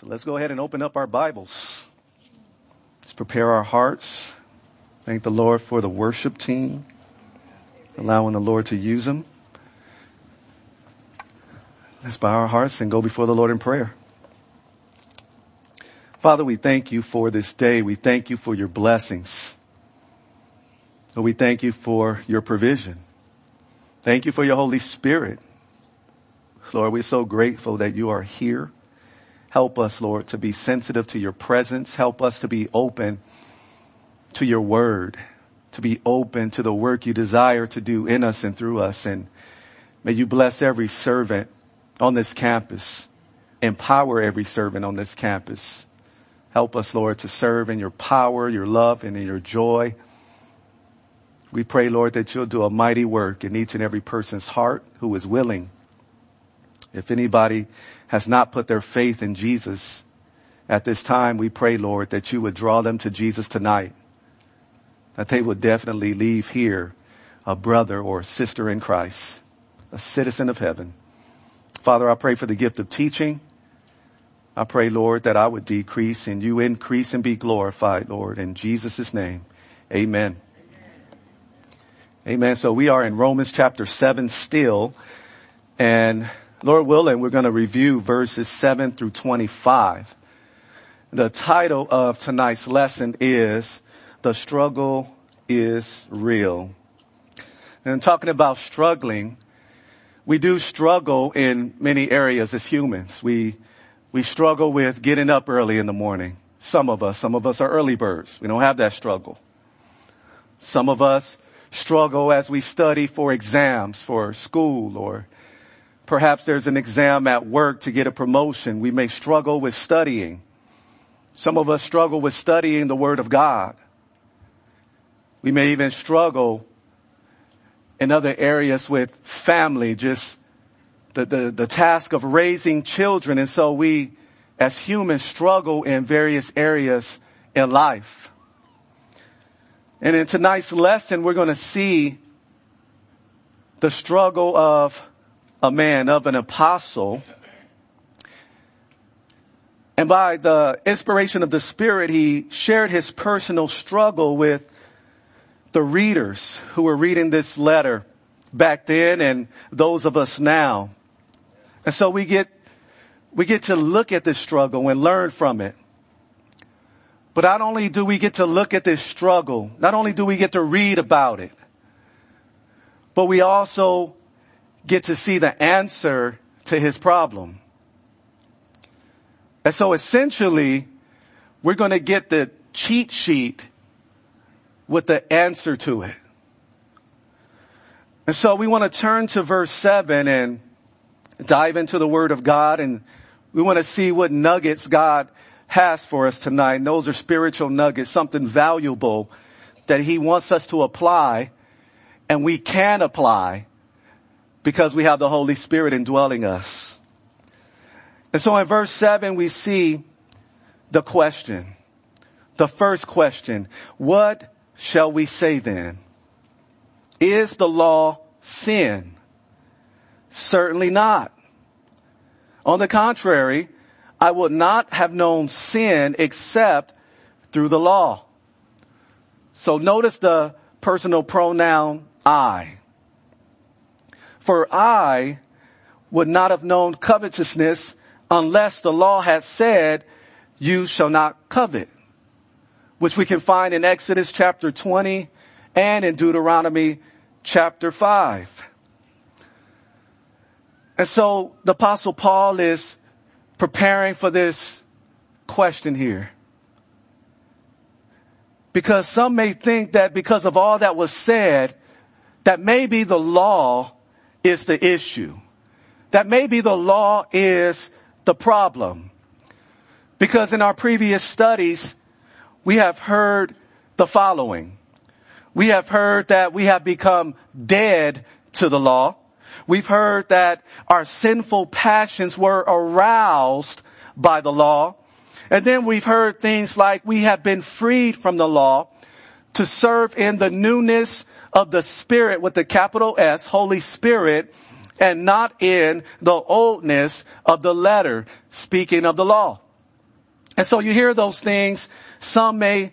So let's go ahead and open up our Bibles. Let's prepare our hearts. Thank the Lord for the worship team, allowing the Lord to use them. Let's bow our hearts and go before the Lord in prayer. Father, we thank you for this day. We thank you for your blessings. We thank you for your provision. Thank you for your Holy Spirit. Lord, we're so grateful that you are here. Help us, Lord, to be sensitive to your presence. Help us to be open to your word, to be open to the work you desire to do in us and through us. And may you bless every servant on this campus. Empower every servant on this campus. Help us, Lord, to serve in your power, your love, and in your joy. We pray, Lord, that you'll do a mighty work in each and every person's heart who is willing. If anybody has not put their faith in Jesus at this time, we pray, Lord, that you would draw them to Jesus tonight. That they would definitely leave here a brother or a sister in Christ, a citizen of heaven. Father, I pray for the gift of teaching. I pray, Lord, that I would decrease and you increase and be glorified, Lord, in Jesus' name. Amen. Amen. So we are in Romans chapter 7 still. And Lord willing, we're going to review verses 7 through 25. The title of tonight's lesson is The Struggle is Real. And talking about struggling, we do struggle in many areas as humans. We, we struggle with getting up early in the morning. Some of us, some of us are early birds. We don't have that struggle. Some of us struggle as we study for exams for school or perhaps there's an exam at work to get a promotion. We may struggle with studying. Some of us struggle with studying the Word of God. We may even struggle in other areas with family, just the, the, the task of raising children. And so we, as humans, struggle in various areas in life. And in tonight's lesson, we're going to see the struggle of a man, of an apostle. And by the inspiration of the Spirit, he shared his personal struggle with the readers who were reading this letter back then and those of us now. And so we get, we get to look at this struggle and learn from it. But not only do we get to look at this struggle, not only do we get to read about it, but we also get to see the answer to his problem. And so essentially, we're going to get the cheat sheet with the answer to it. And so we want to turn to verse seven and dive into the word of God and we want to see what nuggets God has for us tonight. And those are spiritual nuggets, something valuable that he wants us to apply and we can apply because we have the Holy Spirit indwelling us. And so in verse seven, we see the question, the first question, what shall we say then? Is the law sin? Certainly not. On the contrary, I would not have known sin except through the law. So notice the personal pronoun I. For I would not have known covetousness unless the law had said, you shall not covet, which we can find in Exodus chapter 20 and in Deuteronomy chapter 5. And so the apostle Paul is preparing for this question here. Because some may think that because of all that was said, that maybe the law is the issue. That maybe the law is the problem. Because in our previous studies, we have heard the following. We have heard that we have become dead to the law. We've heard that our sinful passions were aroused by the law. And then we've heard things like we have been freed from the law to serve in the newness of the Spirit with the capital S, Holy Spirit, and not in the oldness of the letter, speaking of the law. And so you hear those things. Some may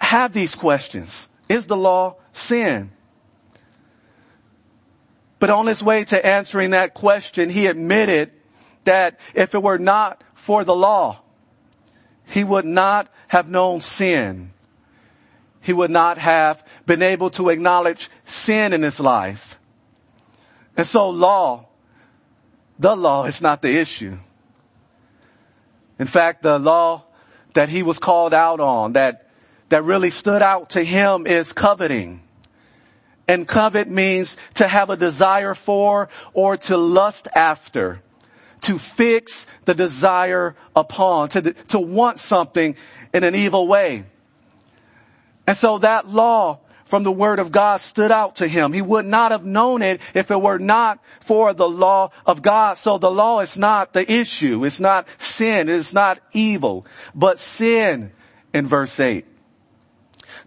have these questions. Is the law sin? But on his way to answering that question, he admitted that if it were not for the law, he would not have known sin. He would not have been able to acknowledge sin in his life. And so law, the law is not the issue. In fact, the law that he was called out on, that, that really stood out to him is coveting. And covet means to have a desire for or to lust after, to fix the desire upon, to, to want something in an evil way. And so that law from the word of God stood out to him. He would not have known it if it were not for the law of God. So the law is not the issue. It's not sin. It's not evil, but sin in verse eight.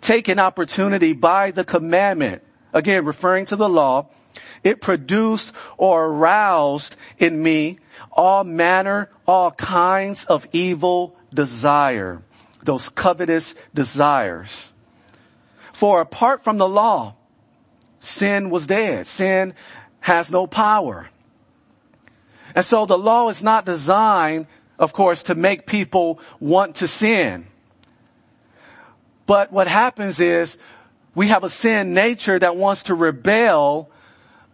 Take an opportunity by the commandment Again, referring to the law, it produced or aroused in me all manner, all kinds of evil desire, those covetous desires. For apart from the law, sin was dead. Sin has no power. And so the law is not designed, of course, to make people want to sin. But what happens is we have a sin nature that wants to rebel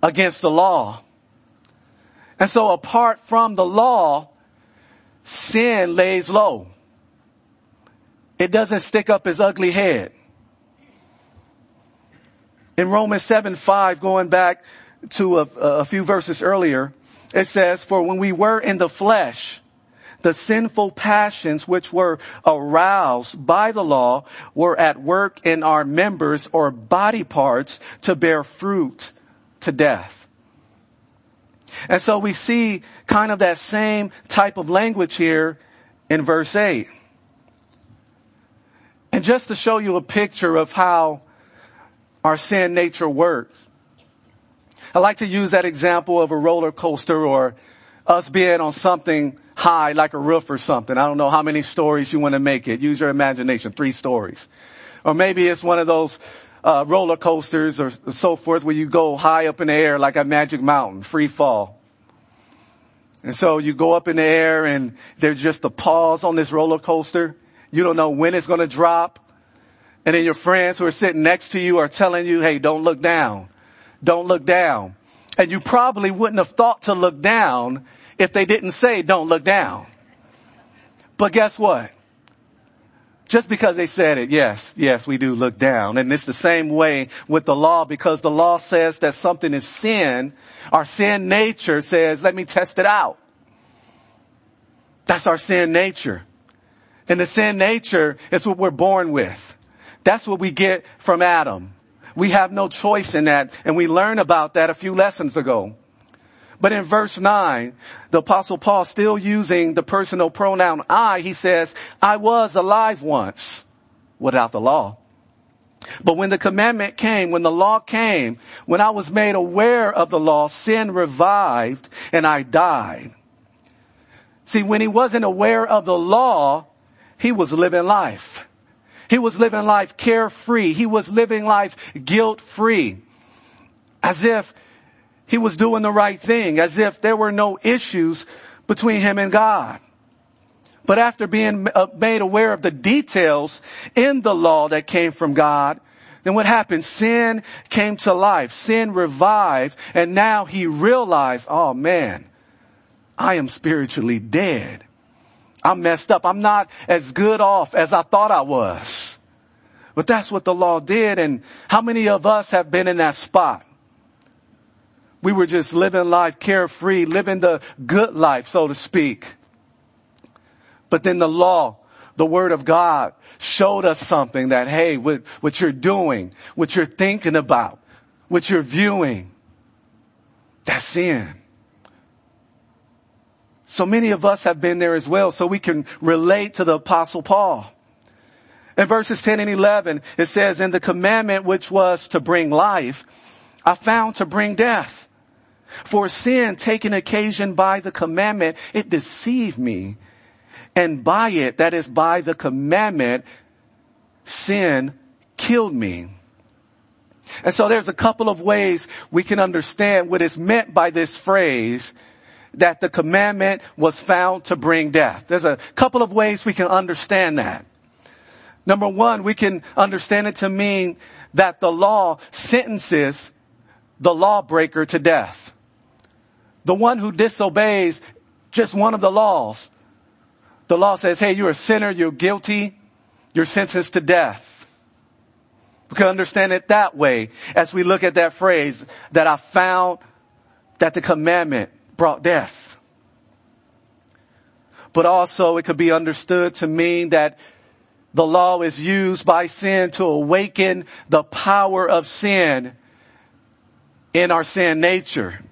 against the law. And so apart from the law, sin lays low. It doesn't stick up its ugly head. In Romans 7, 5, going back to a, a few verses earlier, it says, for when we were in the flesh, the sinful passions which were aroused by the law were at work in our members or body parts to bear fruit to death. And so we see kind of that same type of language here in verse 8. And just to show you a picture of how our sin nature works, I like to use that example of a roller coaster or us being on something high like a roof or something. I don't know how many stories you want to make it. Use your imagination. Three stories. Or maybe it's one of those uh, roller coasters or so forth where you go high up in the air like a magic mountain, free fall. And so you go up in the air and there's just a pause on this roller coaster. You don't know when it's going to drop. And then your friends who are sitting next to you are telling you, hey, don't look down. Don't look down. And you probably wouldn't have thought to look down if they didn't say don't look down. But guess what? Just because they said it, yes, yes, we do look down. And it's the same way with the law because the law says that something is sin. Our sin nature says, let me test it out. That's our sin nature. And the sin nature is what we're born with. That's what we get from Adam. We have no choice in that and we learned about that a few lessons ago. But in verse 9, the apostle Paul still using the personal pronoun I, he says, I was alive once without the law. But when the commandment came, when the law came, when I was made aware of the law, sin revived and I died. See, when he wasn't aware of the law, he was living life. He was living life carefree. He was living life guilt free. As if he was doing the right thing as if there were no issues between him and God. But after being uh, made aware of the details in the law that came from God, then what happened? Sin came to life. Sin revived. And now he realized, oh man, I am spiritually dead. I'm messed up. I'm not as good off as I thought I was. But that's what the law did. And how many of us have been in that spot? we were just living life carefree, living the good life, so to speak. But then the law, the word of God showed us something that, hey, what, what you're doing, what you're thinking about, what you're viewing, that's sin. So many of us have been there as well, so we can relate to the apostle Paul. In verses 10 and 11, it says, in the commandment which was to bring life, I found to bring death. For sin taken occasion by the commandment, it deceived me, and by it, that is by the commandment, sin killed me. And so there's a couple of ways we can understand what is meant by this phrase that the commandment was found to bring death. There's a couple of ways we can understand that. Number one, we can understand it to mean that the law sentences the lawbreaker to death. The one who disobeys just one of the laws. The law says, hey, you're a sinner, you're guilty, you're sentenced to death. We can understand it that way as we look at that phrase that I found that the commandment brought death. But also it could be understood to mean that the law is used by sin to awaken the power of sin in our sin nature.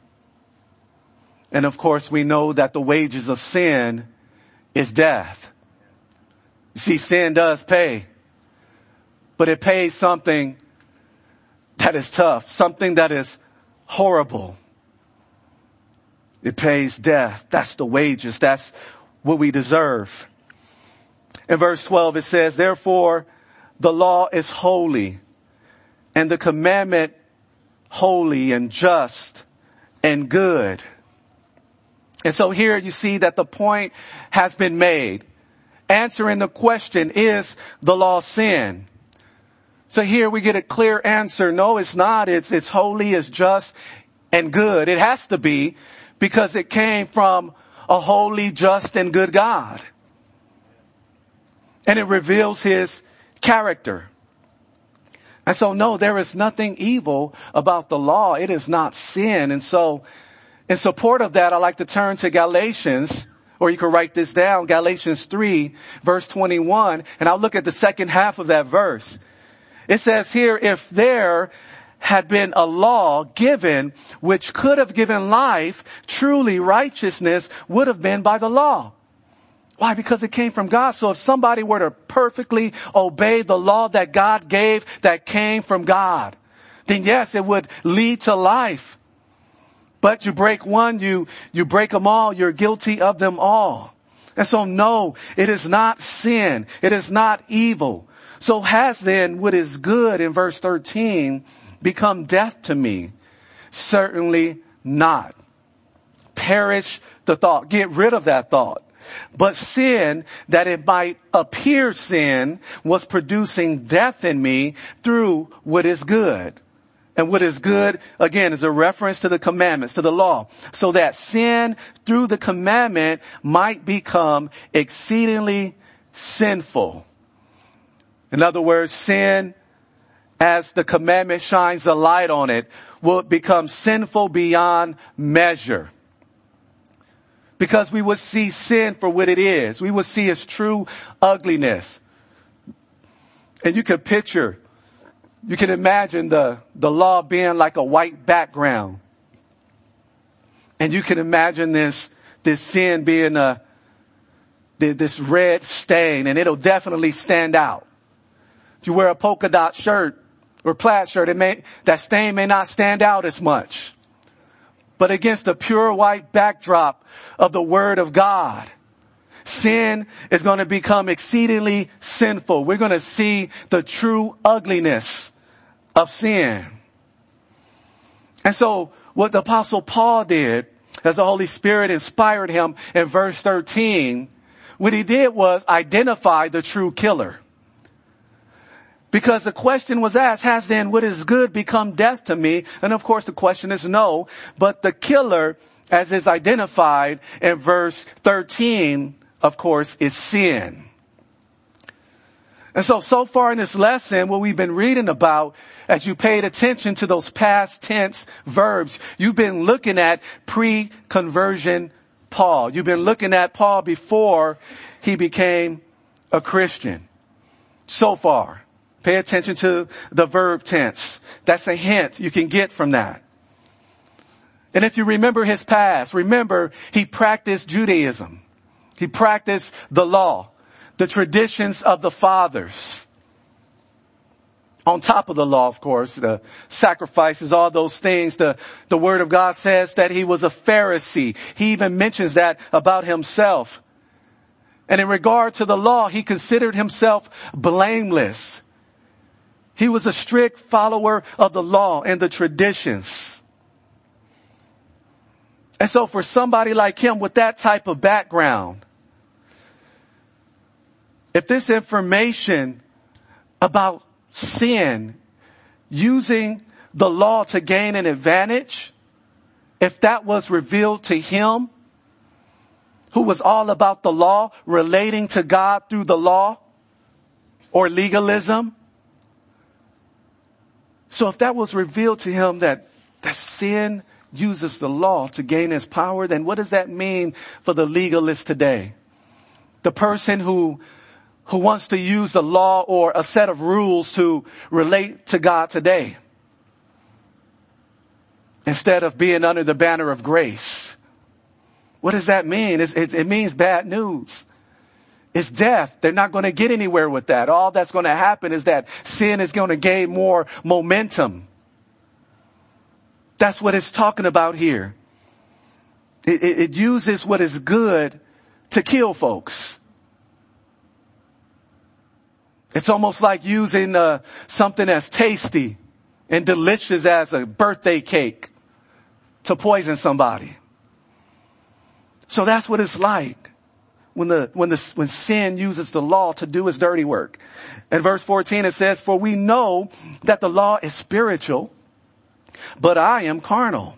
And of course we know that the wages of sin is death. You see, sin does pay, but it pays something that is tough, something that is horrible. It pays death. That's the wages. That's what we deserve. In verse 12 it says, therefore the law is holy and the commandment holy and just and good. And so here you see that the point has been made. Answering the question, is the law sin? So here we get a clear answer. No, it's not. It's, it's holy, it's just, and good. It has to be because it came from a holy, just, and good God. And it reveals his character. And so no, there is nothing evil about the law. It is not sin. And so in support of that, I like to turn to Galatians, or you can write this down, Galatians 3 verse 21, and I'll look at the second half of that verse. It says here, if there had been a law given which could have given life, truly righteousness would have been by the law. Why? Because it came from God. So if somebody were to perfectly obey the law that God gave that came from God, then yes, it would lead to life. But you break one, you, you break them all, you're guilty of them all. And so no, it is not sin. It is not evil. So has then what is good in verse 13 become death to me? Certainly not. Perish the thought. Get rid of that thought. But sin, that it might appear sin, was producing death in me through what is good. And what is good, again, is a reference to the commandments, to the law. So that sin through the commandment might become exceedingly sinful. In other words, sin, as the commandment shines a light on it, will become sinful beyond measure because we would see sin for what it is. We would see its true ugliness. And you can picture, you can imagine the, the law being like a white background. And you can imagine this, this sin being a, this red stain and it'll definitely stand out. If you wear a polka dot shirt or plaid shirt, it may, that stain may not stand out as much but against the pure white backdrop of the word of God. Sin is going to become exceedingly sinful. We're going to see the true ugliness of sin. And so what the apostle Paul did as the Holy Spirit inspired him in verse 13, what he did was identify the true killer. Because the question was asked, has then what is good become death to me? And of course the question is no, but the killer, as is identified in verse 13, of course, is sin. And so, so far in this lesson, what we've been reading about, as you paid attention to those past tense verbs, you've been looking at pre-conversion Paul. You've been looking at Paul before he became a Christian. So far. Pay attention to the verb tense. That's a hint you can get from that. And if you remember his past, remember he practiced Judaism. He practiced the law, the traditions of the fathers. On top of the law, of course, the sacrifices, all those things, the, the word of God says that he was a Pharisee. He even mentions that about himself. And in regard to the law, he considered himself blameless. He was a strict follower of the law and the traditions. And so for somebody like him with that type of background, if this information about sin, using the law to gain an advantage, if that was revealed to him, who was all about the law, relating to God through the law or legalism. So if that was revealed to him that, that sin uses the law to gain his power, then what does that mean for the legalist today? The person who, who wants to use the law or a set of rules to relate to God today. Instead of being under the banner of grace. What does that mean? It, it means bad news. It's death. They're not going to get anywhere with that. All that's going to happen is that sin is going to gain more momentum. That's what it's talking about here. It, it, it uses what is good to kill folks. It's almost like using uh, something as tasty and delicious as a birthday cake to poison somebody. So that's what it's like when the, when the, when sin uses the law to do its dirty work. In verse 14 it says, for we know that the law is spiritual, but I am carnal.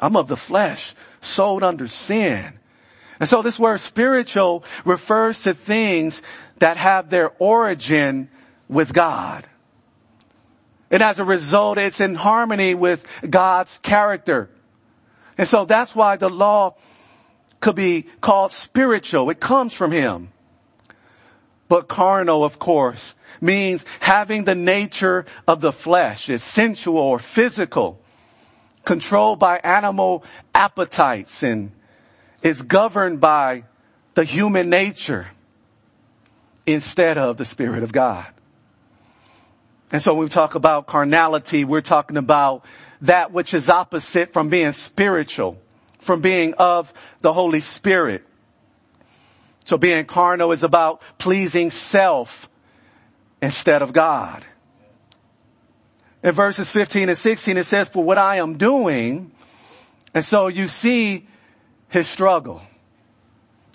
I'm of the flesh, sold under sin. And so this word spiritual refers to things that have their origin with God. And as a result, it's in harmony with God's character. And so that's why the law could be called spiritual. It comes from him. But carnal, of course, means having the nature of the flesh. It's sensual or physical, controlled by animal appetites and is governed by the human nature instead of the Spirit of God. And so when we talk about carnality, we're talking about that which is opposite from being spiritual from being of the Holy Spirit. So being carnal is about pleasing self instead of God. In verses 15 and 16 it says, for what I am doing, and so you see his struggle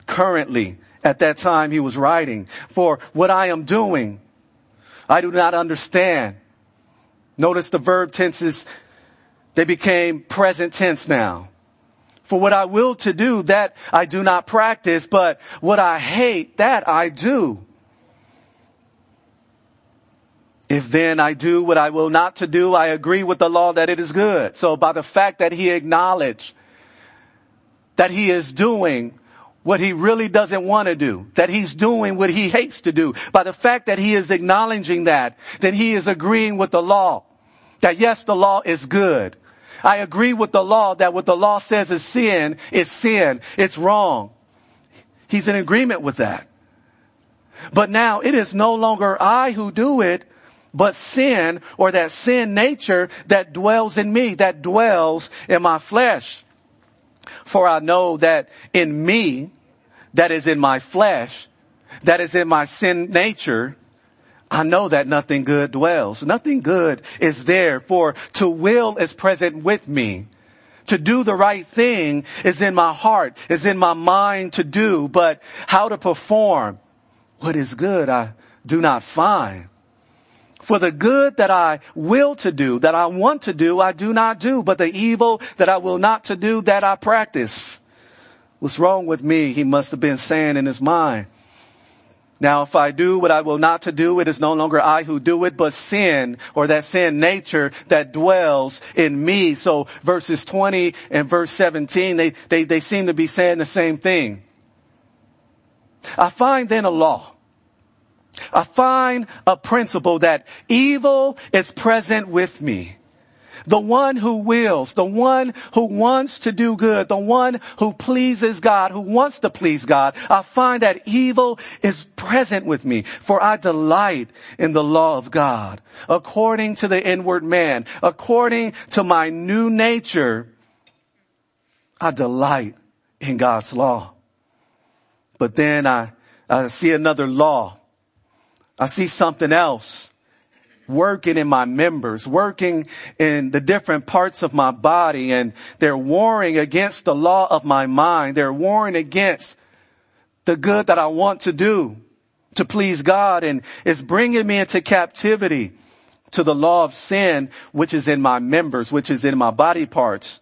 currently at that time he was writing, for what I am doing, I do not understand. Notice the verb tenses, they became present tense now. For what I will to do, that I do not practice, but what I hate, that I do. If then I do what I will not to do, I agree with the law that it is good. So by the fact that he acknowledged that he is doing what he really doesn't want to do, that he's doing what he hates to do, by the fact that he is acknowledging that, then he is agreeing with the law. That yes, the law is good. I agree with the law that what the law says is sin is sin. It's wrong. He's in agreement with that. But now it is no longer I who do it, but sin or that sin nature that dwells in me, that dwells in my flesh. For I know that in me, that is in my flesh, that is in my sin nature, I know that nothing good dwells. Nothing good is there for to will is present with me. To do the right thing is in my heart, is in my mind to do, but how to perform what is good I do not find. For the good that I will to do, that I want to do, I do not do, but the evil that I will not to do, that I practice. What's wrong with me? He must have been saying in his mind. Now if I do what I will not to do, it is no longer I who do it, but sin or that sin nature that dwells in me. So verses 20 and verse 17, they, they, they seem to be saying the same thing. I find then a law. I find a principle that evil is present with me the one who wills, the one who wants to do good, the one who pleases God, who wants to please God, I find that evil is present with me, for I delight in the law of God. According to the inward man, according to my new nature, I delight in God's law. But then I, I see another law. I see something else working in my members, working in the different parts of my body, and they're warring against the law of my mind. They're warring against the good that I want to do to please God, and it's bringing me into captivity to the law of sin, which is in my members, which is in my body parts.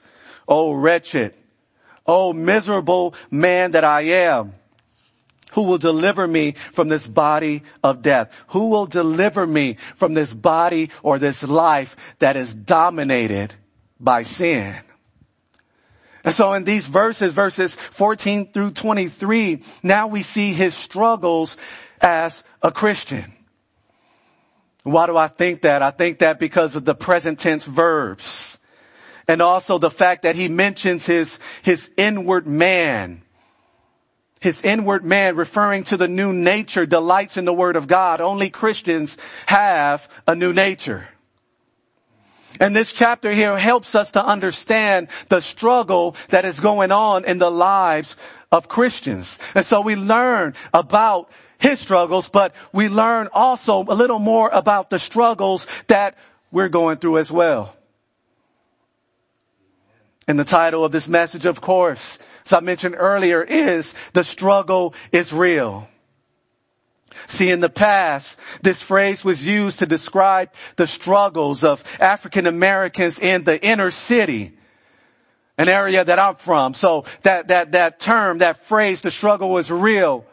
Oh, wretched. Oh, miserable man that I am. Who will deliver me from this body of death? Who will deliver me from this body or this life that is dominated by sin? And so in these verses, verses 14 through 23, now we see his struggles as a Christian. Why do I think that? I think that because of the present tense verbs. And also the fact that he mentions his, his inward man. His inward man referring to the new nature delights in the word of God. Only Christians have a new nature. And this chapter here helps us to understand the struggle that is going on in the lives of Christians. And so we learn about his struggles, but we learn also a little more about the struggles that we're going through as well. And the title of this message, of course, as I mentioned earlier, is the struggle is real. See, in the past, this phrase was used to describe the struggles of African Americans in the inner city, an area that I'm from. So that, that, that term, that phrase, the struggle is real,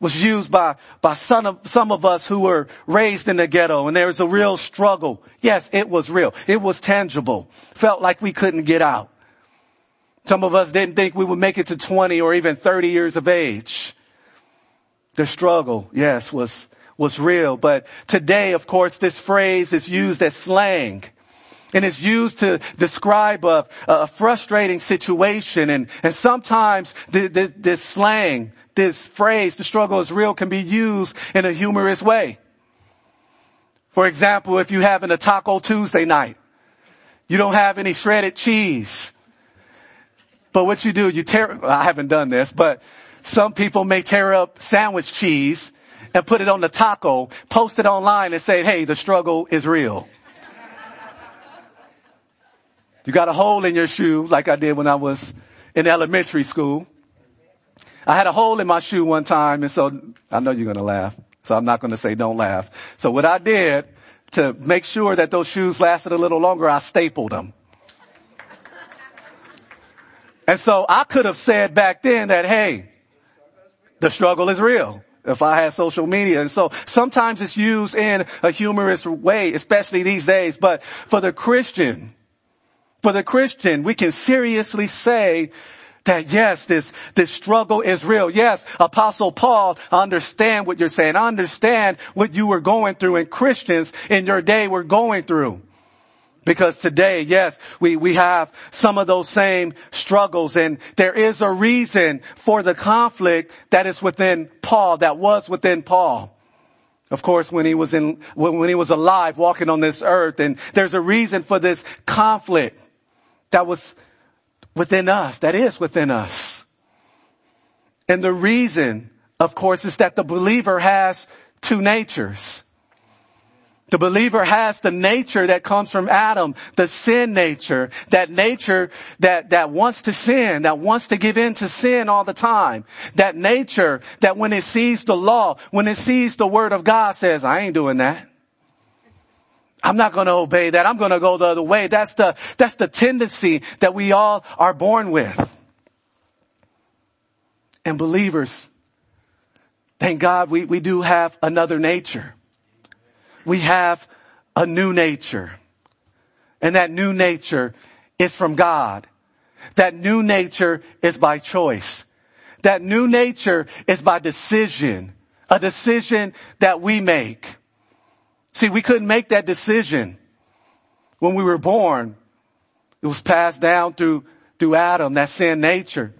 was used by, by some of, some of us who were raised in the ghetto and there was a real struggle. Yes, it was real. It was tangible. Felt like we couldn't get out. Some of us didn't think we would make it to 20 or even 30 years of age. The struggle, yes, was, was real. But today, of course, this phrase is used as slang. And it's used to describe a, a frustrating situation. And, and sometimes the, the, this slang, this phrase, the struggle is real, can be used in a humorous way. For example, if you're having a Taco Tuesday night, you don't have any shredded cheese. But what you do, you tear, I haven't done this, but some people may tear up sandwich cheese and put it on the taco, post it online and say, hey, the struggle is real. you got a hole in your shoe like I did when I was in elementary school. I had a hole in my shoe one time and so I know you're going to laugh. So I'm not going to say don't laugh. So what I did to make sure that those shoes lasted a little longer, I stapled them. And so I could have said back then that, hey, the struggle is real if I had social media. And so sometimes it's used in a humorous way, especially these days. But for the Christian, for the Christian, we can seriously say that yes, this, this struggle is real. Yes, Apostle Paul, I understand what you're saying. I understand what you were going through and Christians in your day were going through. Because today, yes, we, we have some of those same struggles and there is a reason for the conflict that is within Paul, that was within Paul. Of course, when he was in, when he was alive walking on this earth and there's a reason for this conflict that was within us, that is within us. And the reason, of course, is that the believer has two natures. The believer has the nature that comes from Adam, the sin nature, that nature that, that wants to sin, that wants to give in to sin all the time. That nature that when it sees the law, when it sees the word of God says, I ain't doing that. I'm not going to obey that. I'm going to go the other way. That's the, that's the tendency that we all are born with. And believers, thank God we, we do have another nature. We have a new nature. And that new nature is from God. That new nature is by choice. That new nature is by decision. A decision that we make. See, we couldn't make that decision when we were born. It was passed down through, through Adam, that sin nature.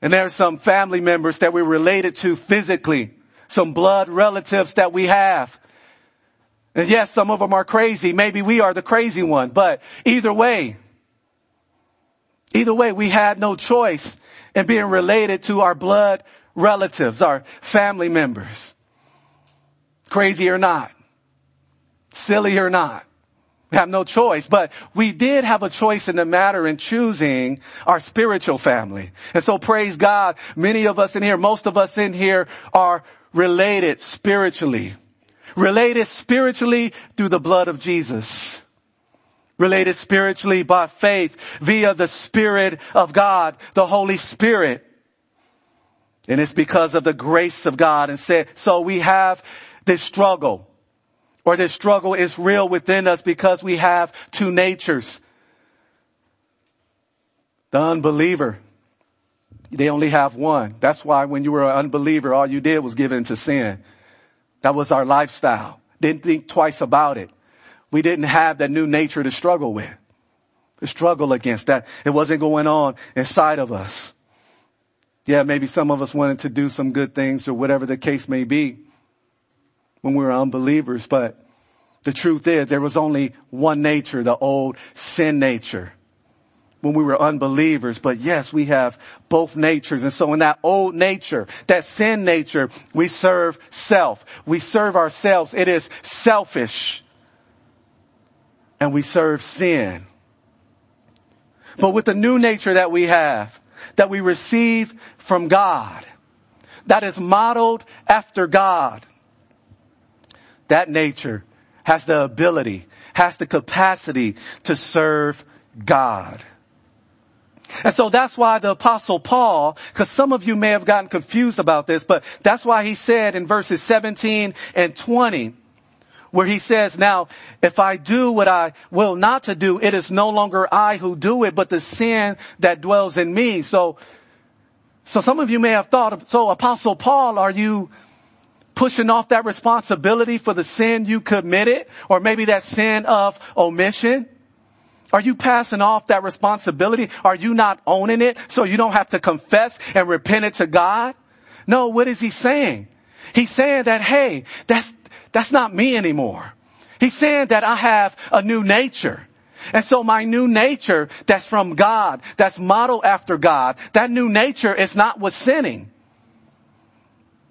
And there are some family members that we're related to physically, some blood relatives that we have. And yes, some of them are crazy. Maybe we are the crazy one, but either way, either way, we had no choice in being related to our blood relatives, our family members. Crazy or not. Silly or not. We have no choice, but we did have a choice in the matter in choosing our spiritual family. And so praise God, many of us in here, most of us in here are related spiritually. Related spiritually through the blood of Jesus. Related spiritually by faith via the Spirit of God, the Holy Spirit. And it's because of the grace of God. And said, so we have this struggle or this struggle is real within us because we have two natures. The unbeliever, they only have one. That's why when you were an unbeliever, all you did was give in to sin. That was our lifestyle. Didn't think twice about it. We didn't have that new nature to struggle with. To struggle against that. It wasn't going on inside of us. Yeah, maybe some of us wanted to do some good things or whatever the case may be when we were unbelievers, but the truth is there was only one nature, the old sin nature when we were unbelievers. But yes, we have both natures. And so in that old nature, that sin nature, we serve self. We serve ourselves. It is selfish. And we serve sin. But with the new nature that we have, that we receive from God, that is modeled after God, that nature has the ability, has the capacity to serve God. And so that's why the apostle Paul, cause some of you may have gotten confused about this, but that's why he said in verses 17 and 20, where he says, now, if I do what I will not to do, it is no longer I who do it, but the sin that dwells in me. So, so some of you may have thought, so apostle Paul, are you pushing off that responsibility for the sin you committed or maybe that sin of omission? Are you passing off that responsibility? Are you not owning it so you don't have to confess and repent it to God? No, what is he saying? He's saying that, hey, that's, that's not me anymore. He's saying that I have a new nature. And so my new nature that's from God, that's modeled after God, that new nature is not with sinning.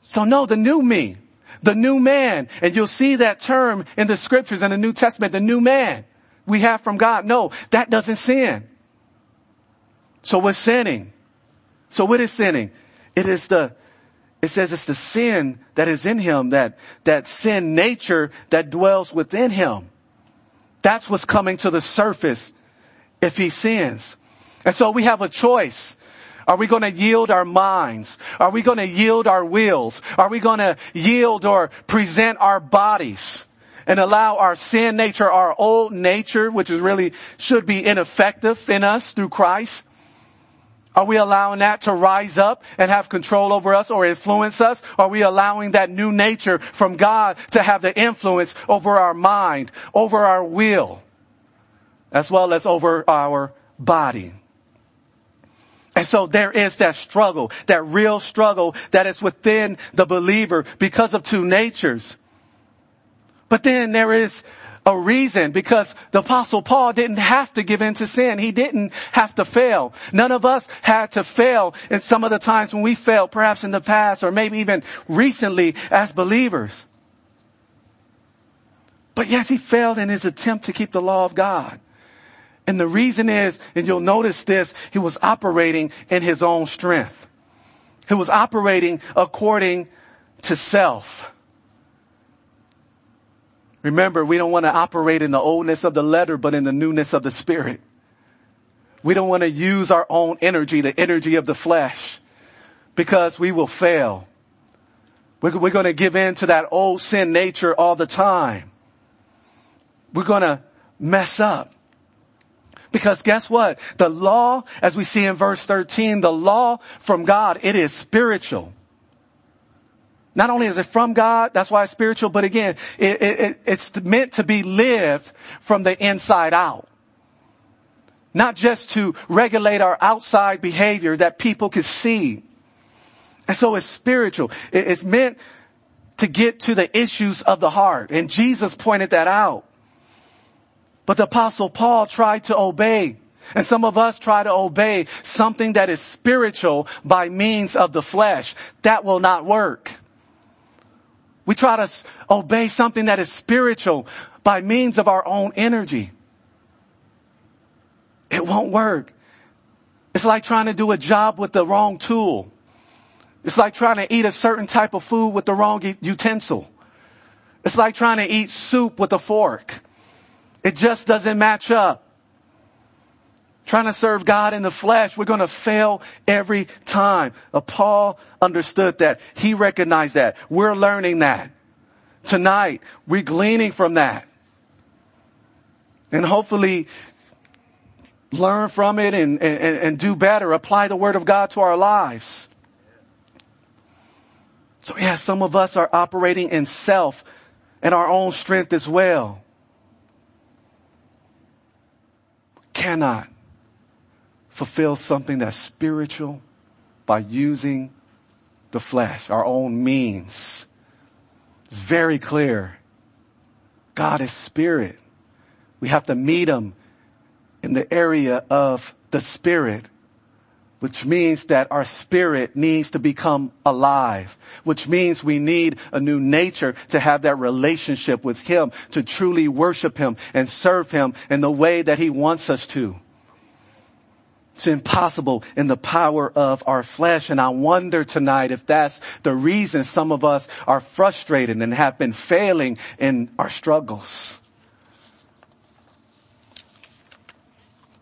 So no, the new me, the new man, and you'll see that term in the scriptures in the New Testament, the new man we have from God. No, that doesn't sin. So what's sinning? So what is sinning? It is the, it says it's the sin that is in him, that, that sin nature that dwells within him. That's what's coming to the surface if he sins. And so we have a choice. Are we going to yield our minds? Are we going to yield our wills? Are we going to yield or present our bodies and allow our sin nature, our old nature, which is really should be ineffective in us through Christ? Are we allowing that to rise up and have control over us or influence us? Are we allowing that new nature from God to have the influence over our mind, over our will, as well as over our body? And so there is that struggle, that real struggle that is within the believer because of two natures. But then there is a reason because the apostle Paul didn't have to give in to sin. He didn't have to fail. None of us had to fail in some of the times when we failed, perhaps in the past or maybe even recently as believers. But yes, he failed in his attempt to keep the law of God. And the reason is, and you'll notice this, he was operating in his own strength. He was operating according to self. Remember, we don't want to operate in the oldness of the letter, but in the newness of the spirit. We don't want to use our own energy, the energy of the flesh, because we will fail. We're, going to give in to that old sin nature all the time. We're going to mess up. Because guess what? The law, as we see in verse 13, the law from God, it is spiritual. Not only is it from God, that's why it's spiritual, but again, it, it, it's meant to be lived from the inside out. Not just to regulate our outside behavior that people can see. And so it's spiritual. It's meant to get to the issues of the heart. And Jesus pointed that out. But the apostle Paul tried to obey And some of us try to obey something that is spiritual by means of the flesh. That will not work. We try to obey something that is spiritual by means of our own energy. It won't work. It's like trying to do a job with the wrong tool. It's like trying to eat a certain type of food with the wrong utensil. It's like trying to eat soup with a fork. It just doesn't match up. Trying to serve God in the flesh, we're going to fail every time. Uh, Paul understood that. He recognized that. We're learning that. Tonight, we're gleaning from that. And hopefully learn from it and, and, and do better, apply the word of God to our lives. So yeah, some of us are operating in self and our own strength as well. Cannot fulfill something that's spiritual by using the flesh, our own means. It's very clear. God is spirit. We have to meet him in the area of the spirit, which means that our spirit needs to become alive, which means we need a new nature to have that relationship with him, to truly worship him and serve him in the way that he wants us to. It's impossible in the power of our flesh. And I wonder tonight if that's the reason some of us are frustrated and have been failing in our struggles.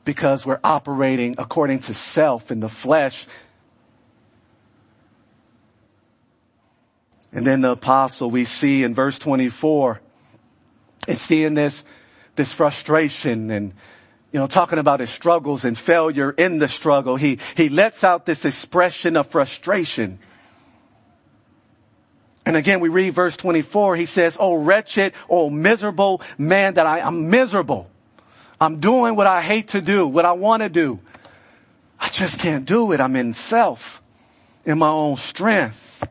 Because we're operating according to self in the flesh. And then the apostle we see in verse 24 is seeing this, this frustration and you know, talking about his struggles and failure in the struggle, he, he lets out this expression of frustration. And again, we read verse 24, he says, Oh wretched, oh miserable man that I am miserable. I'm doing what I hate to do, what I want to do. I just can't do it. I'm in self, in my own strength.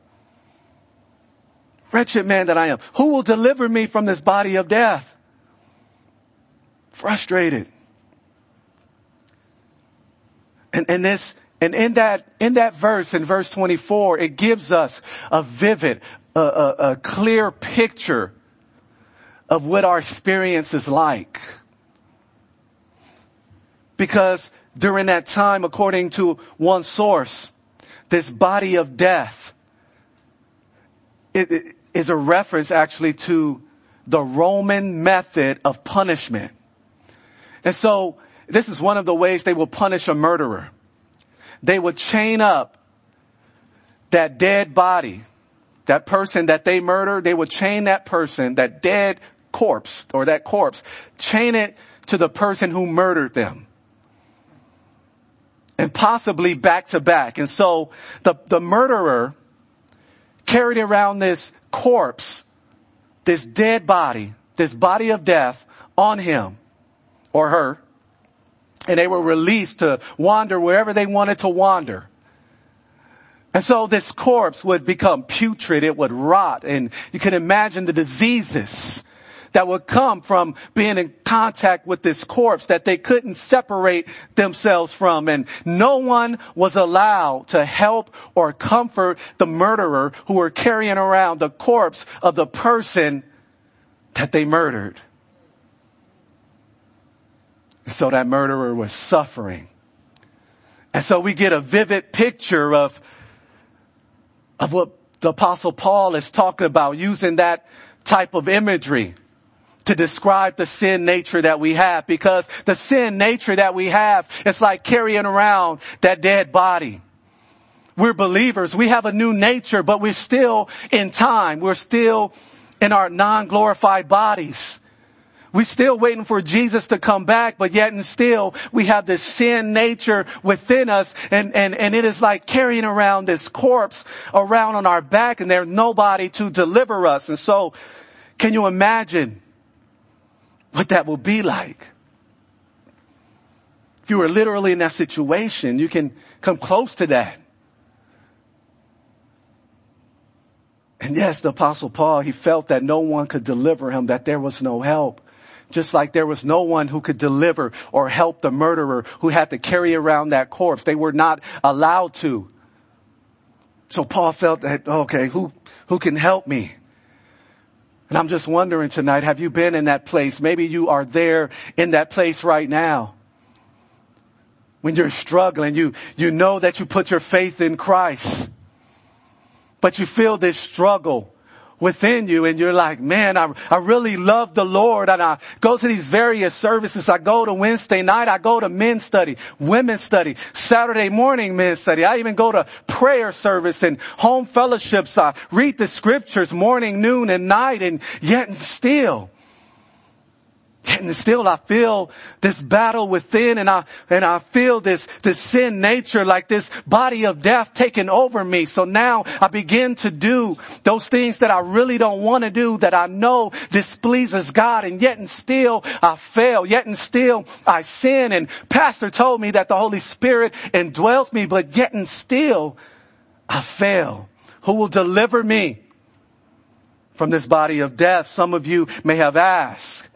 Wretched man that I am. Who will deliver me from this body of death? Frustrated. And, and this, and in that, in that verse, in verse 24, it gives us a vivid, a, a, a clear picture of what our experience is like. Because during that time, according to one source, this body of death it, it is a reference actually to the Roman method of punishment. And so this is one of the ways they will punish a murderer. They will chain up that dead body, that person that they murdered, they will chain that person, that dead corpse or that corpse, chain it to the person who murdered them. And possibly back to back. And so the, the murderer carried around this corpse, this dead body, this body of death on him or her and they were released to wander wherever they wanted to wander. And so this corpse would become putrid, it would rot, and you can imagine the diseases that would come from being in contact with this corpse that they couldn't separate themselves from. And no one was allowed to help or comfort the murderer who were carrying around the corpse of the person that they murdered. So that murderer was suffering. And so we get a vivid picture of, of what the apostle Paul is talking about using that type of imagery to describe the sin nature that we have because the sin nature that we have is like carrying around that dead body. We're believers. We have a new nature, but we're still in time. We're still in our non-glorified bodies. We're still waiting for Jesus to come back, but yet and still we have this sin nature within us and, and, and it is like carrying around this corpse around on our back and there's nobody to deliver us. And so can you imagine what that will be like? If you were literally in that situation, you can come close to that. And yes, the apostle Paul, he felt that no one could deliver him, that there was no help Just like there was no one who could deliver or help the murderer who had to carry around that corpse. They were not allowed to. So Paul felt that, okay, who, who can help me? And I'm just wondering tonight, have you been in that place? Maybe you are there in that place right now. When you're struggling, you, you know that you put your faith in Christ, but you feel this struggle within you and you're like, man, I, I really love the Lord and I go to these various services. I go to Wednesday night. I go to men's study, women's study, Saturday morning men's study. I even go to prayer service and home fellowships. I read the scriptures morning, noon and night and yet still and still I feel this battle within and I, and I feel this, this sin nature like this body of death taking over me. So now I begin to do those things that I really don't want to do that I know displeases God and yet and still I fail. Yet and still I sin and pastor told me that the Holy Spirit indwells me, but yet and still I fail. Who will deliver me from this body of death? Some of you may have asked.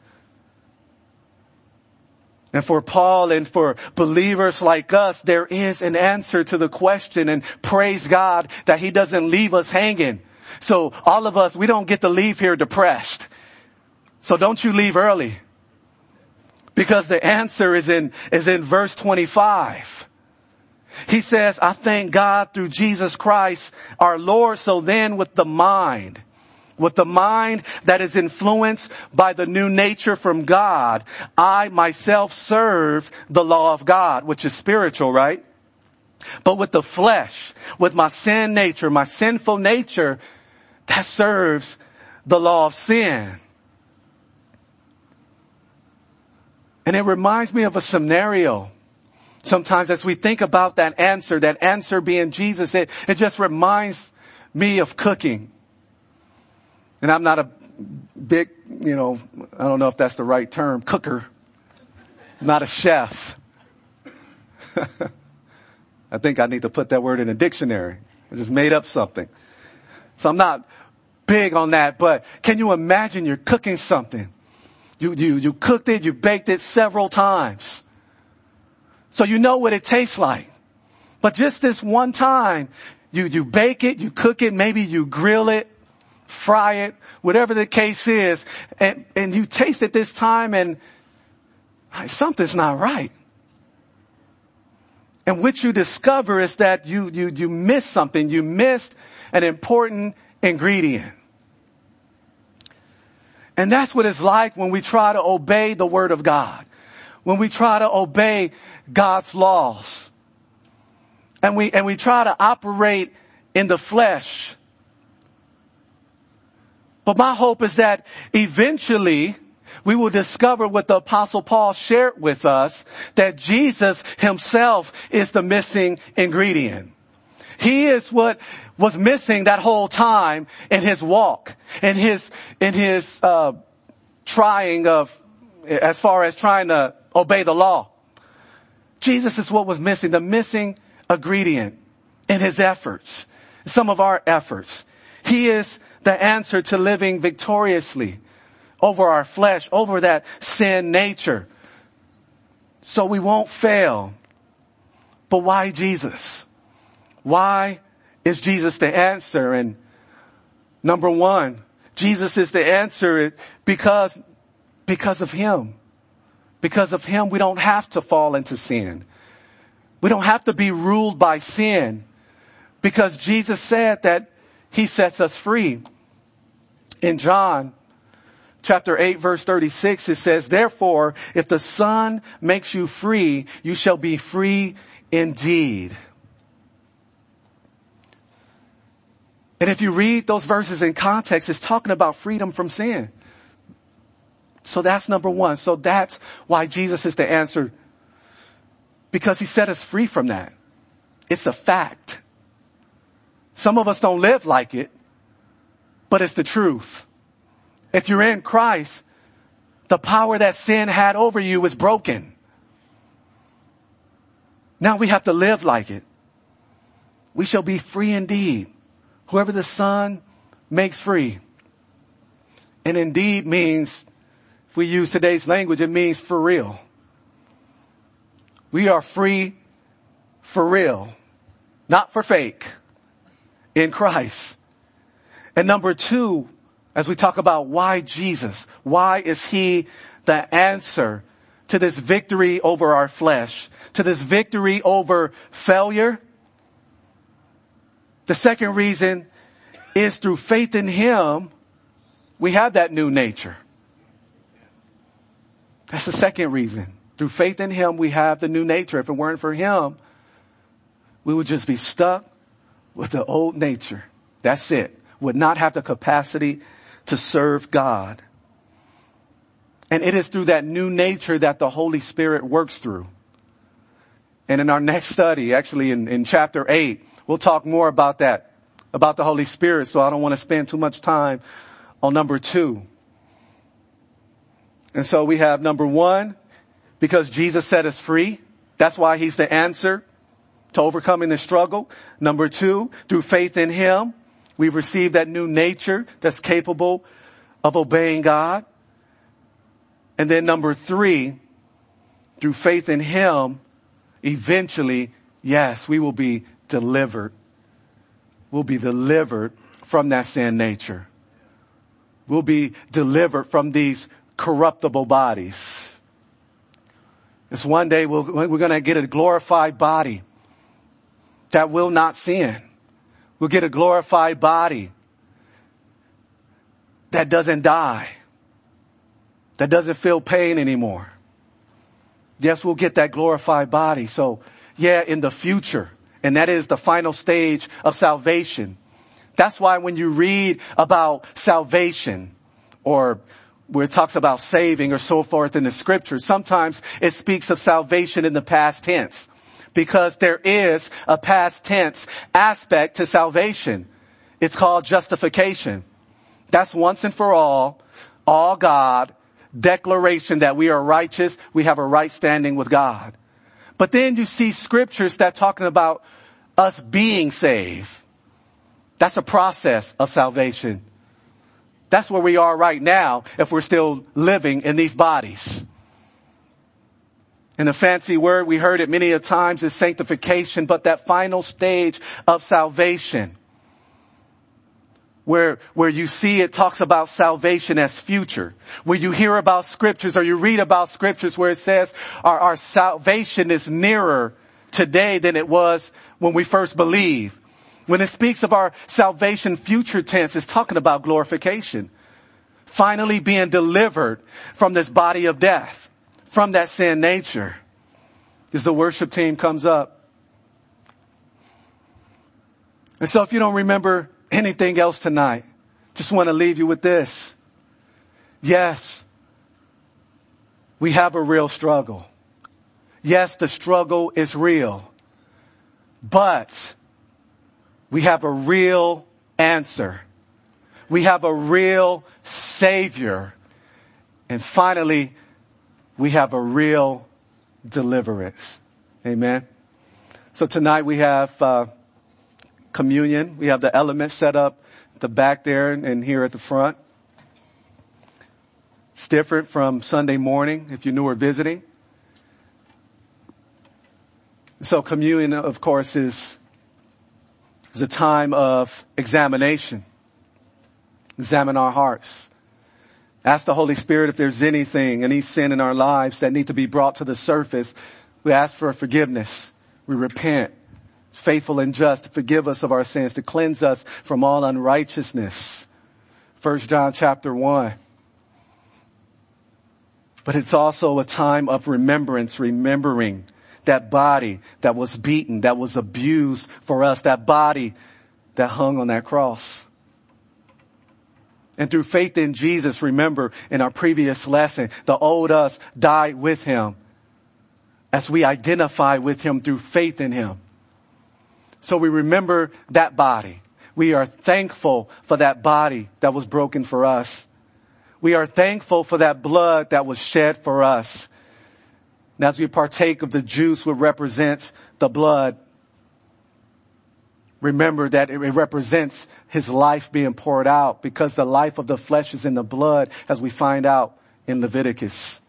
And for Paul and for believers like us, there is an answer to the question and praise God that he doesn't leave us hanging. So all of us, we don't get to leave here depressed. So don't you leave early. Because the answer is in, is in verse 25. He says, I thank God through Jesus Christ our Lord. So then with the mind, with the mind that is influenced by the new nature from God, I myself serve the law of God, which is spiritual, right? But with the flesh, with my sin nature, my sinful nature, that serves the law of sin. And it reminds me of a scenario. Sometimes as we think about that answer, that answer being Jesus, it, it just reminds me of cooking. And I'm not a big, you know, I don't know if that's the right term, cooker. I'm not a chef. I think I need to put that word in a dictionary. I just made up something. So I'm not big on that, but can you imagine you're cooking something? You, you, you cooked it, you baked it several times. So you know what it tastes like. But just this one time, you, you bake it, you cook it, maybe you grill it, fry it, whatever the case is, and, and you taste it this time and something's not right. And what you discover is that you, you, you missed something. You missed an important ingredient. And that's what it's like when we try to obey the word of God. When we try to obey God's laws. And we, and we try to operate in the flesh but my hope is that eventually we will discover what the apostle Paul shared with us, that Jesus himself is the missing ingredient. He is what was missing that whole time in his walk, in his, in his, uh, trying of, as far as trying to obey the law. Jesus is what was missing, the missing ingredient in his efforts, some of our efforts. He is the answer to living victoriously over our flesh, over that sin nature. So we won't fail. But why Jesus? Why is Jesus the answer? And number one, Jesus is the answer because, because of Him. Because of Him, we don't have to fall into sin. We don't have to be ruled by sin because Jesus said that He sets us free in John chapter 8 verse 36 it says, therefore, if the son makes you free, you shall be free indeed. And if you read those verses in context, it's talking about freedom from sin. So that's number one. So that's why Jesus is the answer. Because he set us free from that. It's a fact. Some of us don't live like it but it's the truth. If you're in Christ, the power that sin had over you is broken. Now we have to live like it. We shall be free indeed. Whoever the Son makes free. And indeed means If we use today's language, it means for real. We are free for real, not for fake in Christ. And number two, as we talk about why Jesus, why is he the answer to this victory over our flesh, to this victory over failure? The second reason is through faith in him, we have that new nature. That's the second reason. Through faith in him, we have the new nature. If it weren't for him, we would just be stuck with the old nature. That's it. Would not have the capacity to serve God. And it is through that new nature that the Holy Spirit works through. And in our next study, actually in, in chapter eight, we'll talk more about that, about the Holy Spirit. So I don't want to spend too much time on number two. And so we have number one, because Jesus set us free. That's why he's the answer to overcoming the struggle. Number two, through faith in him, we've received that new nature that's capable of obeying God. And then number three, through faith in him, eventually, yes, we will be delivered. We'll be delivered from that sin nature. We'll be delivered from these corruptible bodies. It's one day we we are going to get a glorified body that will not sin. We'll get a glorified body that doesn't die, that doesn't feel pain anymore. Yes, we'll get that glorified body. So yeah, in the future, and that is the final stage of salvation. That's why when you read about salvation or where it talks about saving or so forth in the scriptures. Sometimes it speaks of salvation in the past tense because there is a past tense aspect to salvation. It's called justification. That's once and for all, all God, declaration that we are righteous, we have a right standing with God. But then you see scriptures that talking about us being saved. That's a process of salvation. That's where we are right now if we're still living in these bodies. And the fancy word, we heard it many a times, is sanctification, but that final stage of salvation, where, where you see it talks about salvation as future, where you hear about scriptures or you read about scriptures where it says our, our salvation is nearer today than it was when we first believed. When it speaks of our salvation future tense, it's talking about glorification. Finally being delivered from this body of death, from that sin nature. As the worship team comes up. And so if you don't remember anything else tonight, just want to leave you with this. Yes, we have a real struggle. Yes, the struggle is real. But we have a real answer. We have a real savior. And finally, we have a real deliverance. Amen. So tonight we have uh, communion. We have the elements set up the back there and here at the front. It's different from Sunday morning if you're new or visiting. So communion, of course, is is a time of examination. Examine our hearts. Ask the Holy Spirit if there's anything, any sin in our lives that need to be brought to the surface. We ask for forgiveness. We repent. faithful and just to forgive us of our sins, to cleanse us from all unrighteousness. First John chapter one. But it's also a time of remembrance, remembering that body that was beaten, that was abused for us, that body that hung on that cross. And through faith in Jesus, remember in our previous lesson, the old us died with him as we identify with him through faith in him. So we remember that body. We are thankful for that body that was broken for us. We are thankful for that blood that was shed for us. And as we partake of the juice which represents the blood, remember that it represents his life being poured out because the life of the flesh is in the blood as we find out in Leviticus.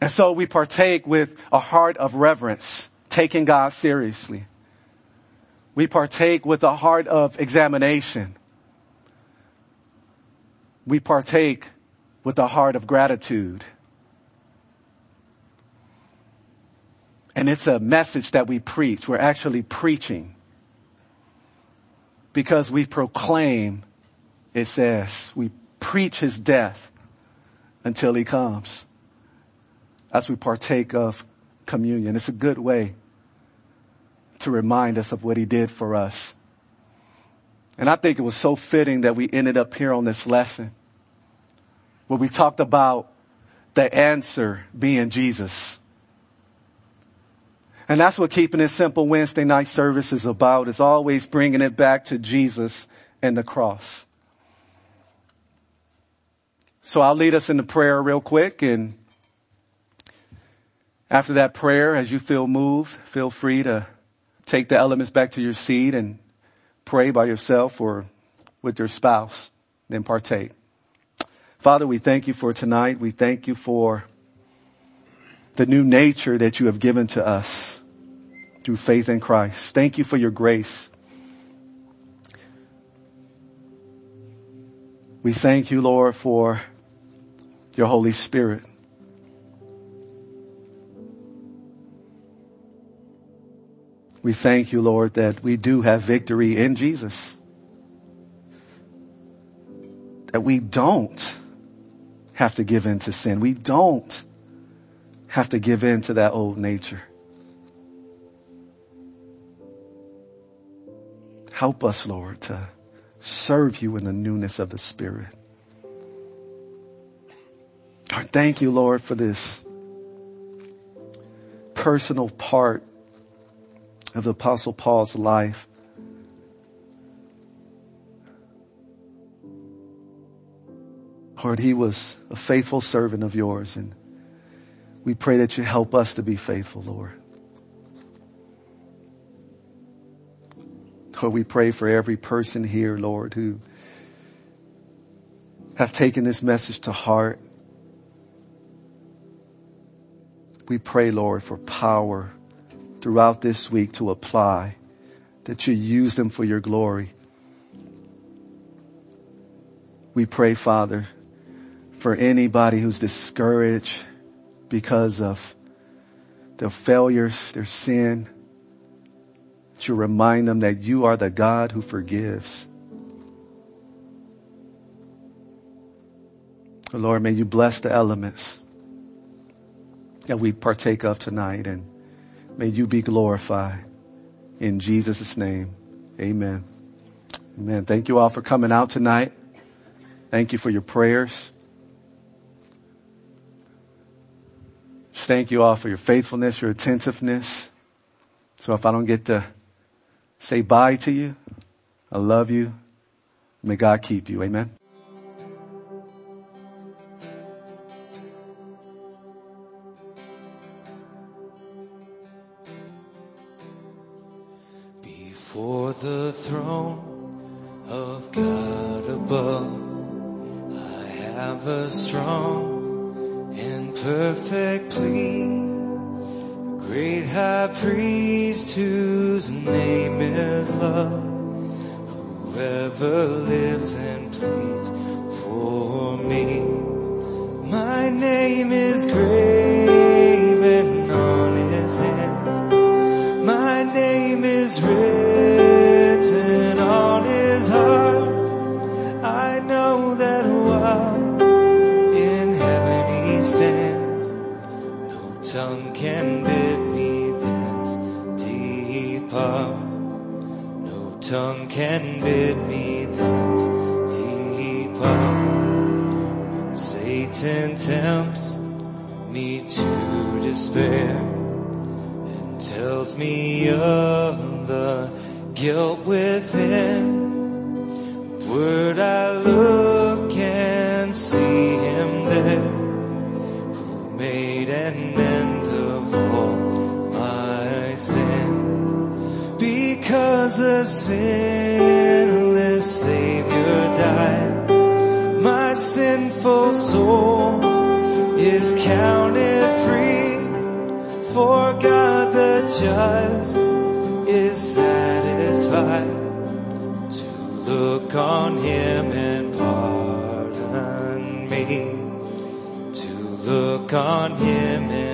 And so we partake with a heart of reverence, taking God seriously. We partake with a heart of examination. We partake with a heart of gratitude. And it's a message that we preach. We're actually preaching because we proclaim, it says, we preach his death until he comes as we partake of communion. It's a good way to remind us of what he did for us. And I think it was so fitting that we ended up here on this lesson where we talked about the answer being Jesus. And that's what keeping it simple Wednesday night service is about, is always bringing it back to Jesus and the cross. So I'll lead us into prayer real quick and after that prayer, as you feel moved, feel free to take the elements back to your seat and pray by yourself or with your spouse, then partake. Father, we thank you for tonight. We thank you for the new nature that you have given to us through faith in Christ. Thank you for your grace. We thank you, Lord, for your Holy Spirit. We thank you, Lord, that we do have victory in Jesus. That we don't have to give in to sin. We don't have to give in to that old nature. Help us, Lord, to serve you in the newness of the Spirit. Lord, thank you, Lord, for this personal part of the apostle Paul's life. Lord, he was a faithful servant of yours and we pray that you help us to be faithful, Lord. Lord, we pray for every person here, Lord, who have taken this message to heart. We pray, Lord, for power throughout this week to apply, that you use them for your glory. We pray, Father, for anybody who's discouraged because of their failures, their sin, to remind them that you are the God who forgives. Lord, may you bless the elements that we partake of tonight and May you be glorified. In Jesus' name, amen. Amen. Thank you all for coming out tonight. Thank you for your prayers. Just thank you all for your faithfulness, your attentiveness. So if I don't get to say bye to you, I love you. May God keep you. Amen. For the throne of God above, I have a strong perfect plea. A great high priest whose name is love. Whoever lives and pleads for me. My name is graven on his hands. My name is written tongue can bid me that deeper. When Satan tempts me to despair and tells me of the guilt within, word I look because a sinless Savior died, my sinful soul is counted free. For God the just is satisfied to look on Him and pardon me, to look on Him and